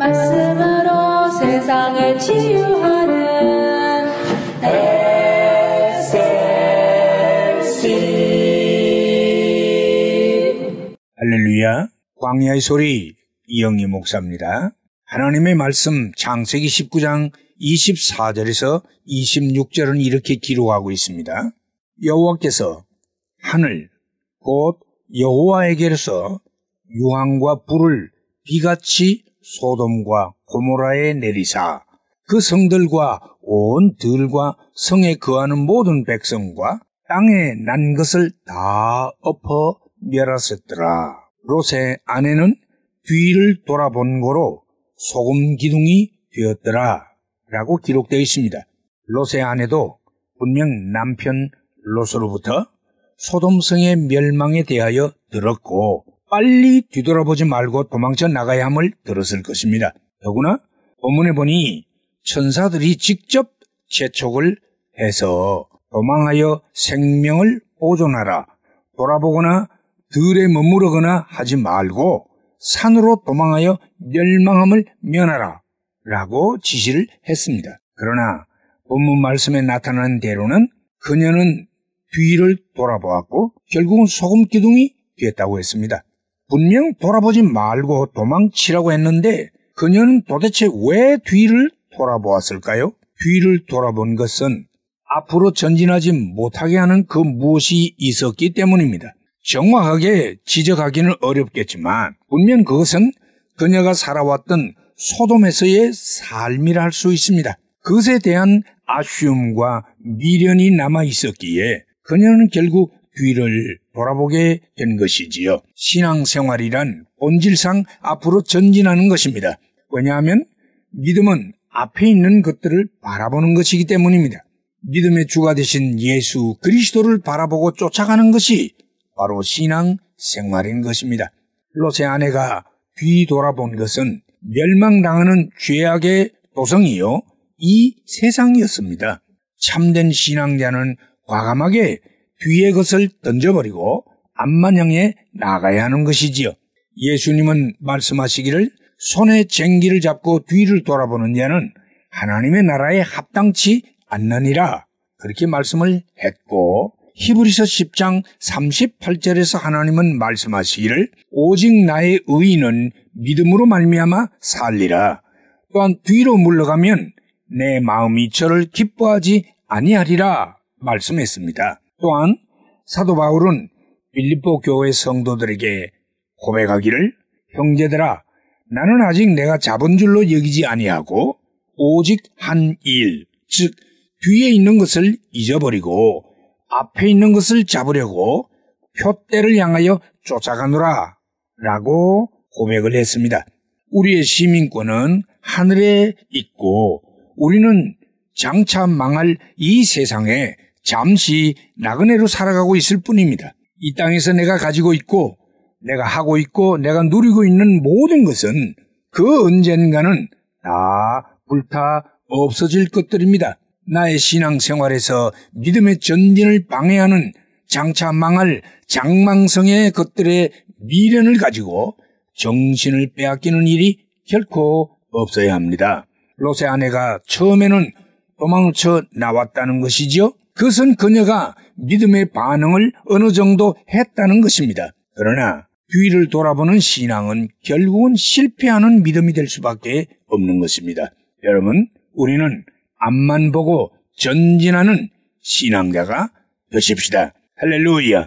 말씀으로 세상을 치유하는 SLC 할렐루야 광야의 소리 이영희 목사입니다. 하나님의 말씀 창세기 19장 24절에서 26절은 이렇게 기록하고 있습니다. 여호와께서 하늘 곧 여호와에게서 유황과 불을 비같이 소돔과 고모라에 내리사 그 성들과 온 들과 성에 거하는 모든 백성과 땅에 난 것을 다 엎어 멸하셨더라. 롯의 아내는 뒤를 돌아본 거로 소금 기둥이 되었더라. 라고 기록되어 있습니다. 롯의 아내도 분명 남편 롯으로부터 소돔성의 멸망에 대하여 들었고 빨리 뒤돌아보지 말고 도망쳐 나가야 함을 들었을 것입니다. 더구나 본문에 보니 천사들이 직접 재촉을 해서 도망하여 생명을 보존하라. 돌아보거나 들에 머무르거나 하지 말고 산으로 도망하여 멸망함을 면하라. 라고 지시를 했습니다. 그러나 본문 말씀에 나타나는 대로는 그녀는 뒤를 돌아보았고 결국은 소금 기둥이 됐다고 했습니다. 분명 돌아보지 말고 도망치라고 했는데 그녀는 도대체 왜 뒤를 돌아보았을까요? 뒤를 돌아본 것은 앞으로 전진하지 못하게 하는 그 무엇이 있었기 때문입니다. 정확하게 지적하기는 어렵겠지만 분명 그것은 그녀가 살아왔던 소돔에서의 삶이라 할수 있습니다. 그것에 대한 아쉬움과 미련이 남아 있었기에 그녀는 결국 뒤를 돌아보게 된 것이지요. 신앙생활이란 본질상 앞으로 전진하는 것입니다. 왜냐하면 믿음은 앞에 있는 것들을 바라보는 것이기 때문입니다. 믿음의 주가 되신 예수 그리스도를 바라보고 쫓아가는 것이 바로 신앙 생활인 것입니다. 롯의 아내가 뒤돌아본 것은 멸망당하는 죄악의 도성이요. 이 세상이었습니다. 참된 신앙자는 과감하게 뒤의 것을 던져버리고 앞만 향해 나가야 하는 것이지요. 예수님은 말씀하시기를 손에 쟁기를 잡고 뒤를 돌아보는 자는 하나님의 나라에 합당치 않느니라 그렇게 말씀을 했고 히브리서 10장 38절에서 하나님은 말씀하시기를 오직 나의 의인은 믿음으로 말미암아 살리라 또한 뒤로 물러가면 내 마음이 저를 기뻐하지 아니하리라 말씀했습니다. 또한 사도 바울은 빌립보 교회 성도들에게 고백하기를 형제들아 나는 아직 내가 잡은 줄로 여기지 아니하고 오직 한 일, 즉 뒤에 있는 것을 잊어버리고 앞에 있는 것을 잡으려고 표대를 향하여 쫓아가노라 라고 고백을 했습니다. 우리의 시민권은 하늘에 있고 우리는 장차 망할 이 세상에 잠시 나그네로 살아가고 있을 뿐입니다. 이 땅에서 내가 가지고 있고 내가 하고 있고 내가 누리고 있는 모든 것은 그 언젠가는 다 불타 없어질 것들입니다. 나의 신앙생활에서 믿음의 전진을 방해하는 장차 망할 장망성의 것들의 미련을 가지고 정신을 빼앗기는 일이 결코 없어야 합니다. 롯의 아내가 처음에는 도망을 쳐 나왔다는 것이죠. 그것은 그녀가 믿음의 반응을 어느 정도 했다는 것입니다. 그러나 뒤를 돌아보는 신앙은 결국은 실패하는 믿음이 될 수밖에 없는 것입니다. 여러분, 우리는 앞만 보고 전진하는 신앙자가 되십시다. 할렐루야.